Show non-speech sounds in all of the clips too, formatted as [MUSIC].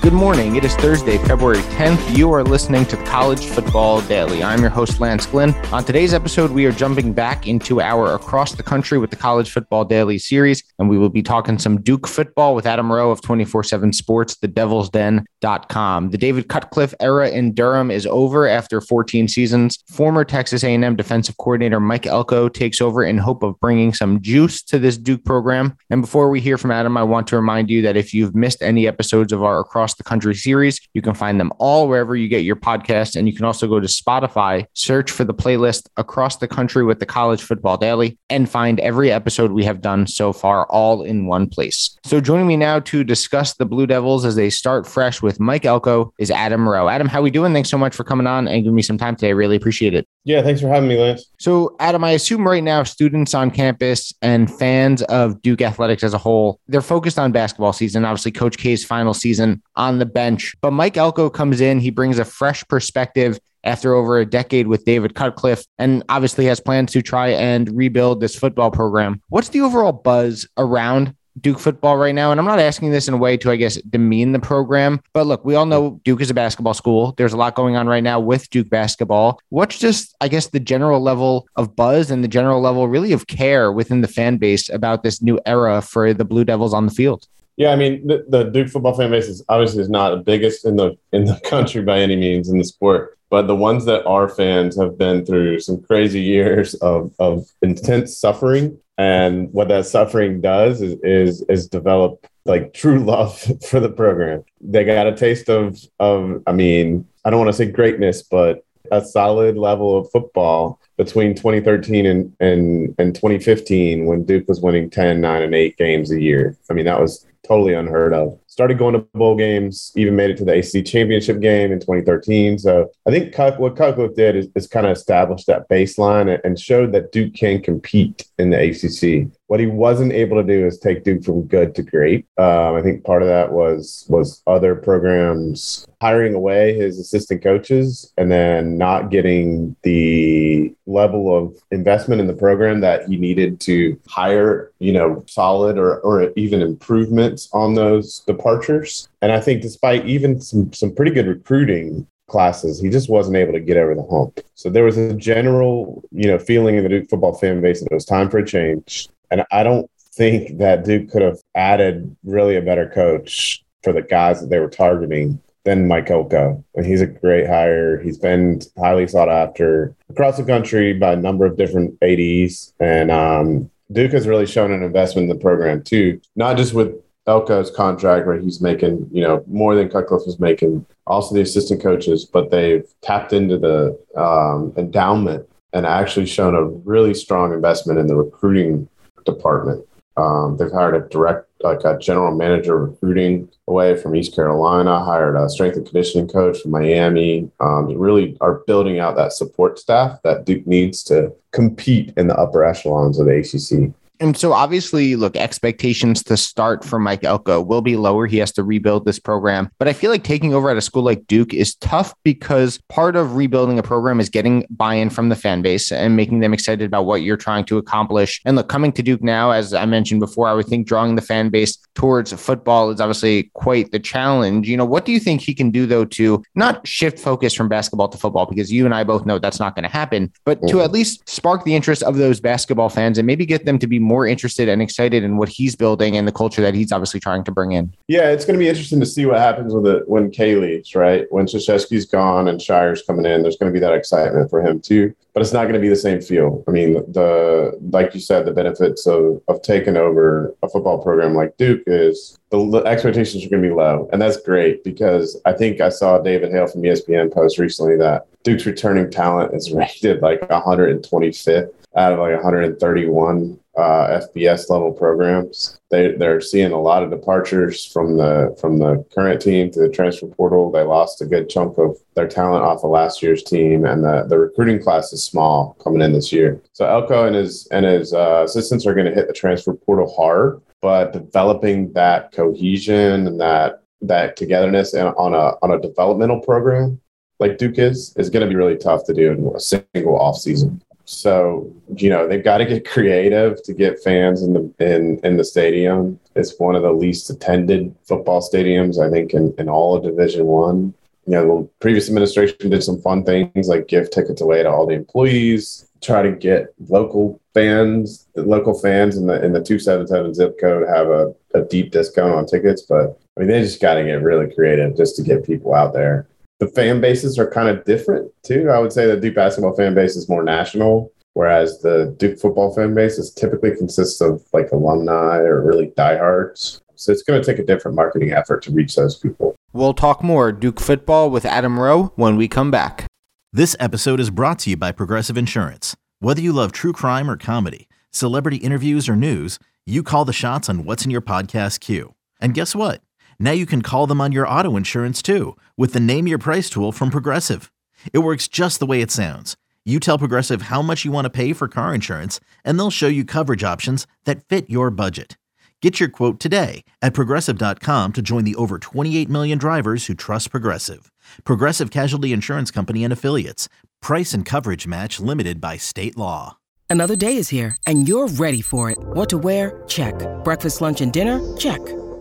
Good morning. It is Thursday, February 10th. You are listening to College Football Daily. I'm your host, Lance Glinn. On today's episode, we are jumping back into our Across the Country with the College Football Daily series, and we will be talking some Duke football with Adam Rowe of 24 7 Sports, thedevilsden.com. The David Cutcliffe era in Durham is over after 14 seasons. Former Texas A&M defensive coordinator Mike Elko takes over in hope of bringing some juice to this Duke program. And before we hear from Adam, I want to remind you that if you've missed any episodes of our Across the Country series. You can find them all wherever you get your podcast. And you can also go to Spotify, search for the playlist Across the Country with the College Football Daily, and find every episode we have done so far all in one place. So joining me now to discuss the Blue Devils as they start fresh with Mike Elko is Adam Rowe. Adam, how we doing? Thanks so much for coming on and giving me some time today. I really appreciate it. Yeah, thanks for having me, Lance. So, Adam, I assume right now students on campus and fans of Duke athletics as a whole, they're focused on basketball season. Obviously, Coach K's final season on the bench. But Mike Elko comes in, he brings a fresh perspective after over a decade with David Cutcliffe, and obviously has plans to try and rebuild this football program. What's the overall buzz around Duke football right now. And I'm not asking this in a way to, I guess, demean the program. But look, we all know Duke is a basketball school. There's a lot going on right now with Duke basketball. What's just, I guess, the general level of buzz and the general level really of care within the fan base about this new era for the Blue Devils on the field? Yeah, I mean the, the Duke football fan base is obviously is not the biggest in the in the [LAUGHS] country by any means in the sport, but the ones that are fans have been through some crazy years of of intense suffering and what that suffering does is, is is develop like true [LAUGHS] love for the program. They got a taste of of I mean, I don't want to say greatness, but a solid level of football between 2013 and, and, and 2015 when Duke was winning 10, 9, and 8 games a year. I mean, that was totally unheard of. Started going to bowl games, even made it to the ACC championship game in 2013. So I think what Cutcliffe did is, is kind of establish that baseline and showed that Duke can compete in the ACC. What he wasn't able to do is take Duke from good to great. Um, I think part of that was was other programs hiring away his assistant coaches and then not getting the level of investment in the program that he needed to hire, you know, solid or or even improvements on those departures. And I think despite even some some pretty good recruiting, classes. He just wasn't able to get over the hump. So there was a general, you know, feeling in the Duke football fan base that it was time for a change. And I don't think that Duke could have added really a better coach for the guys that they were targeting than Mike Elko. And he's a great hire. He's been highly sought after across the country by a number of different ADs. And um, Duke has really shown an investment in the program too, not just with Elko's contract where he's making, you know, more than Cutcliffe was making, also the assistant coaches, but they've tapped into the um, endowment and actually shown a really strong investment in the recruiting department. Um, they've hired a direct, like a general manager recruiting away from East Carolina, hired a strength and conditioning coach from Miami. Um, really are building out that support staff that Duke needs to compete in the upper echelons of the ACC. And so obviously, look, expectations to start for Mike Elko will be lower. He has to rebuild this program. But I feel like taking over at a school like Duke is tough because part of rebuilding a program is getting buy-in from the fan base and making them excited about what you're trying to accomplish. And look, coming to Duke now, as I mentioned before, I would think drawing the fan base towards football is obviously quite the challenge. You know, what do you think he can do though to not shift focus from basketball to football? Because you and I both know that's not going to happen, but to mm-hmm. at least spark the interest of those basketball fans and maybe get them to be more interested and excited in what he's building and the culture that he's obviously trying to bring in. Yeah, it's going to be interesting to see what happens with it when K leaves, right? When Krzyzewski's gone and Scheyer's coming in, there's going to be that excitement for him too. But it's not going to be the same feel. I mean, the like you said, the benefits of of taking over a football program like Duke is the, the expectations are going to be low, and that's great because I think I saw David Hale from ESPN post recently that Duke's returning talent is [LAUGHS] rated like 125th out of like 131 uh, FBS level programs. They they're seeing a lot of departures from the from the current team to the transfer portal. They lost a good chunk of their talent off of last year's team, and the, the recruiting class is small coming in this year. So Elko and his and his uh, assistants are going to hit the transfer portal hard, but developing that cohesion and that that togetherness and on a on a developmental program like Duke is is going to be really tough to do in a single off season. So you know they've got to get [LAUGHS] creative to get fans in the in in the stadium. It's one of the least attended football stadiums I think in, in all of Division One. You know, the previous administration did some fun things like give tickets away to all the employees, try to get local fans, local fans in the in the two seven seven zip code have a, a deep discount on tickets. But I mean, they just got to get really creative just to get people out there the fan bases are kind of different too. I would say the Duke basketball fan base is more national, whereas the Duke football fan base is typically consists of like alumni or really diehards. So it's going to take a different marketing effort to reach those people. We'll talk more Duke football with Adam Rowe when we come back. This episode is brought to you by Progressive Insurance. Whether you love true crime or comedy, celebrity interviews or news, you call the shots on what's in your podcast queue. And guess what? Now you can call them on your auto insurance too with the Name Your Price tool from Progressive. It works just the way it sounds. You tell Progressive how much you want to pay for car insurance, and they'll show you coverage options that fit your budget. Get your quote today at progressive.com to join the over 28 million drivers who trust Progressive. Progressive Casualty Insurance Company and Affiliates. Price and coverage match limited by state law. Another day is here, and you're ready for it. What to wear? Check. Breakfast, lunch, and dinner? Check.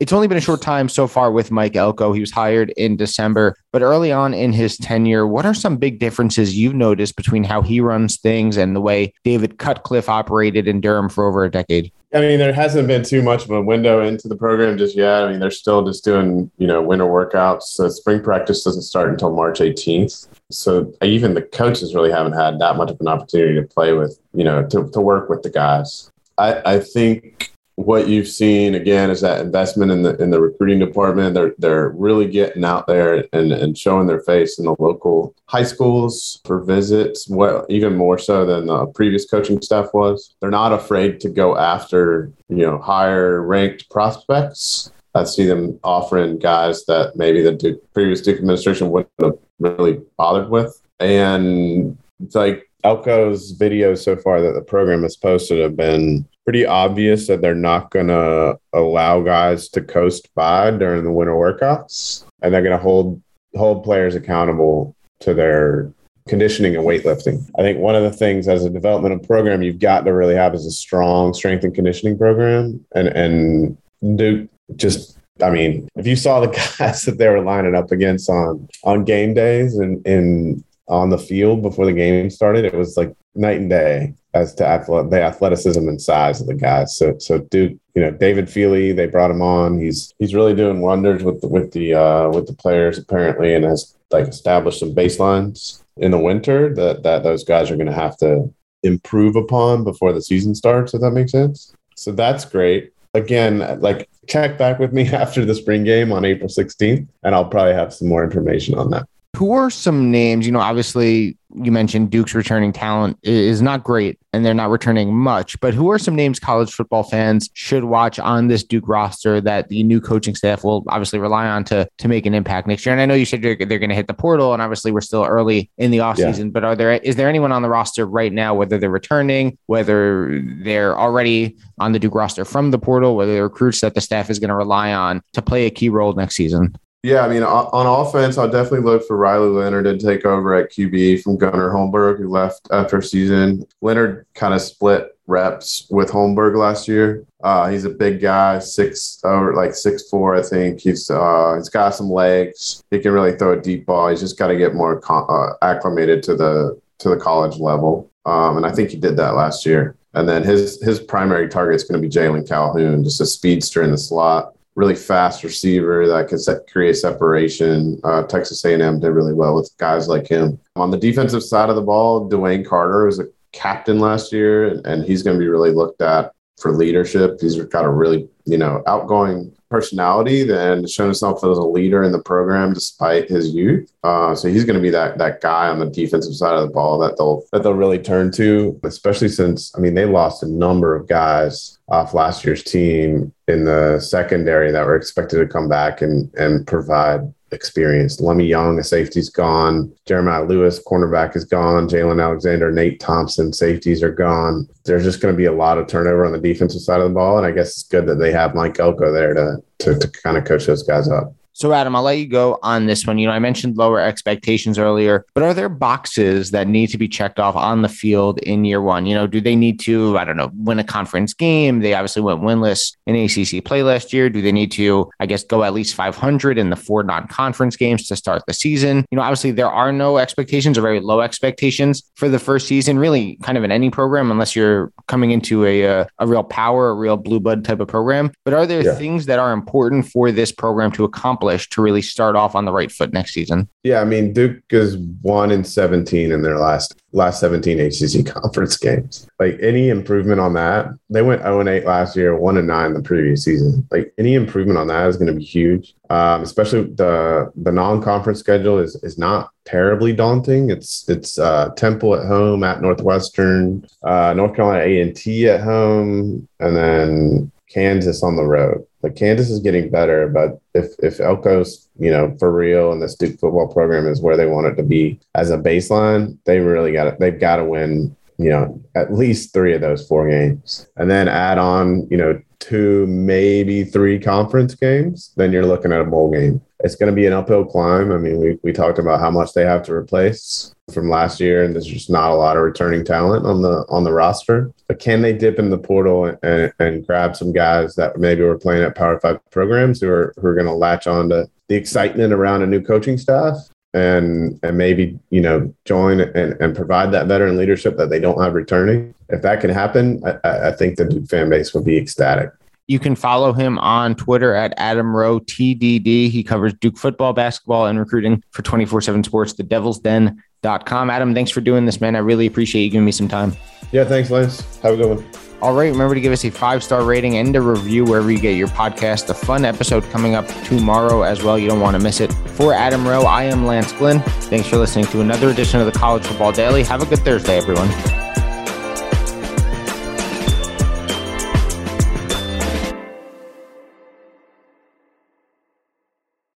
It's only been a short time so far with Mike Elko. He was hired in December, but early on in his tenure, what are some big differences you've noticed between how he runs things and the way David Cutcliffe operated in Durham for over a decade? I mean, there hasn't been too much of a window into the program just yet. I mean, they're still just doing, you know, winter workouts. So spring practice doesn't start until March 18th. So even the coaches really haven't had that much of an opportunity to play with, you know, to, to work with the guys. I, I think what you've seen again is that investment in the in the recruiting department. They're they're really getting out there and, and showing their face in the local high schools for visits. Well, even more so than the previous coaching staff was. They're not afraid to go after you know higher ranked prospects. I see them offering guys that maybe the Duke, previous Duke administration wouldn't have really bothered with. And it's like Elko's videos so far that the program has posted have been pretty obvious that they're not going to allow guys to coast by during the winter workouts, and they're going to hold hold players accountable to their conditioning and weightlifting. I think one of the things as a developmental program you've got to really have is a strong strength and conditioning program, and and do just. I mean, if you saw the [LAUGHS] guys that they were lining up against on on game days and in on the field before the game started, it was like night and day as to athlet- the athleticism and size of the guys. So, so Duke, you know, David Feely, they brought him on. He's he's really doing wonders with the, with the uh, with the players apparently, and has like established some baselines in the winter that that those guys are going to have to improve upon before the season starts. If that makes sense. So that's great. Again, like check back with me [LAUGHS] after the spring game on April 16th, and I'll probably have some more information on that. Who are some names? You know, obviously, you mentioned Duke's returning talent is not great and they're not returning much, but who are some names college football fans should watch on this Duke roster that the new coaching staff will obviously rely on to to make an impact next year? And I know you said they're, they're going to hit the portal, and obviously, we're still early in the offseason, yeah. but are there is there anyone on the roster right now, whether they're returning, whether they're already on the Duke roster from the portal, whether they're recruits that the staff is going to rely on to play a key role next season? Yeah, I mean, on offense, I'll definitely look for Riley Leonard to take over at QB from Gunnar Holmberg, who left after season. Leonard kind of split reps with Holmberg last year. Uh, he's a big guy, six over like six four, I think. He's uh, he's got some legs. He can really throw a deep ball. He's just got to get more uh, acclimated to the to the college level, um, and I think he did that last year. And then his his primary target is going to be Jalon Calhoun, just a speedster in the slot really fast receiver that can set, create separation. Uh, Texas A&M did really well with guys like him. On the defensive side of the ball, DeWayne Carter was a captain last year, and, and he's going to be really looked at for leadership. He's got a really, you know, outgoing personality and shown himself as a leader in the program despite his youth. Uh, so he's going to be that that guy on the defensive side of the ball that they'll that they'll really turn to, especially since I mean they lost a number of guys off last year's team in the secondary that were expected to come back and and provide experience. Lummie Young, a safety's gone. Jeremiah Lewis, cornerback, is gone. Jalen Alexander, Nate Thompson, safeties are gone. There's just going to be a lot of turnover on the defensive side of the ball, and I guess it's good that they have Mike Elko there to to, to kind of coach those guys up. So, Adam, I'll let you go on this one. You know, I mentioned lower expectations earlier, but are there boxes that need to be checked off on the field in year one? You know, do they need to, I don't know, win a conference game? They obviously went winless in ACC play last year. Do they need to, I guess, go at least 500 in the four non conference games to start the season? You know, obviously, there are no expectations or very low expectations for the first season, really, kind of in any program, unless you're coming into a, a, a real power, a real blue blood type of program. But are there yeah. things that are important for this program to accomplish? Accomplish to really start off on the right foot next season? Yeah, I mean Duke is one in seventeen in their last last seventeen ACC [LAUGHS] conference games. Like any improvement on that, they went zero oh and eight last year, one and nine the previous season. Like any improvement on that is going to be huge. Um, especially the the non conference schedule is is not terribly daunting. It's it's uh, Temple at home, at Northwestern, uh, North Carolina A and T at home, and then Kansas on the road. Like Kansas is getting better, but if if Elko's you know for real and this Duke football program is where they want it to be as a baseline, they really got it. They've got to win you know at least three of those four games, and then add on you know two maybe three conference games. Then you're looking at a bowl game. It's going to be an uphill climb. I mean, we we talked about how much they have to replace from last year, and there's just not a lot of returning talent on the on the roster. But can they dip in the portal and, and grab some guys that maybe were playing at Power Five programs who are who are going to latch on to the excitement around a new coaching staff and and maybe you know join and, and provide that veteran leadership that they don't have returning. If that can happen, I, I think the Duke fan base would be ecstatic. You can follow him on Twitter at Adam Rowe TDD. He covers Duke football, basketball, and recruiting for 24 7 Sports, the Devil's Den com. Adam, thanks for doing this, man. I really appreciate you giving me some time. Yeah, thanks, Lance. Have a good one. All right. Remember to give us a five star rating and a review wherever you get your podcast. A fun episode coming up tomorrow as well. You don't want to miss it. For Adam Rowe, I am Lance Glinn. Thanks for listening to another edition of the College Football Daily. Have a good Thursday, everyone.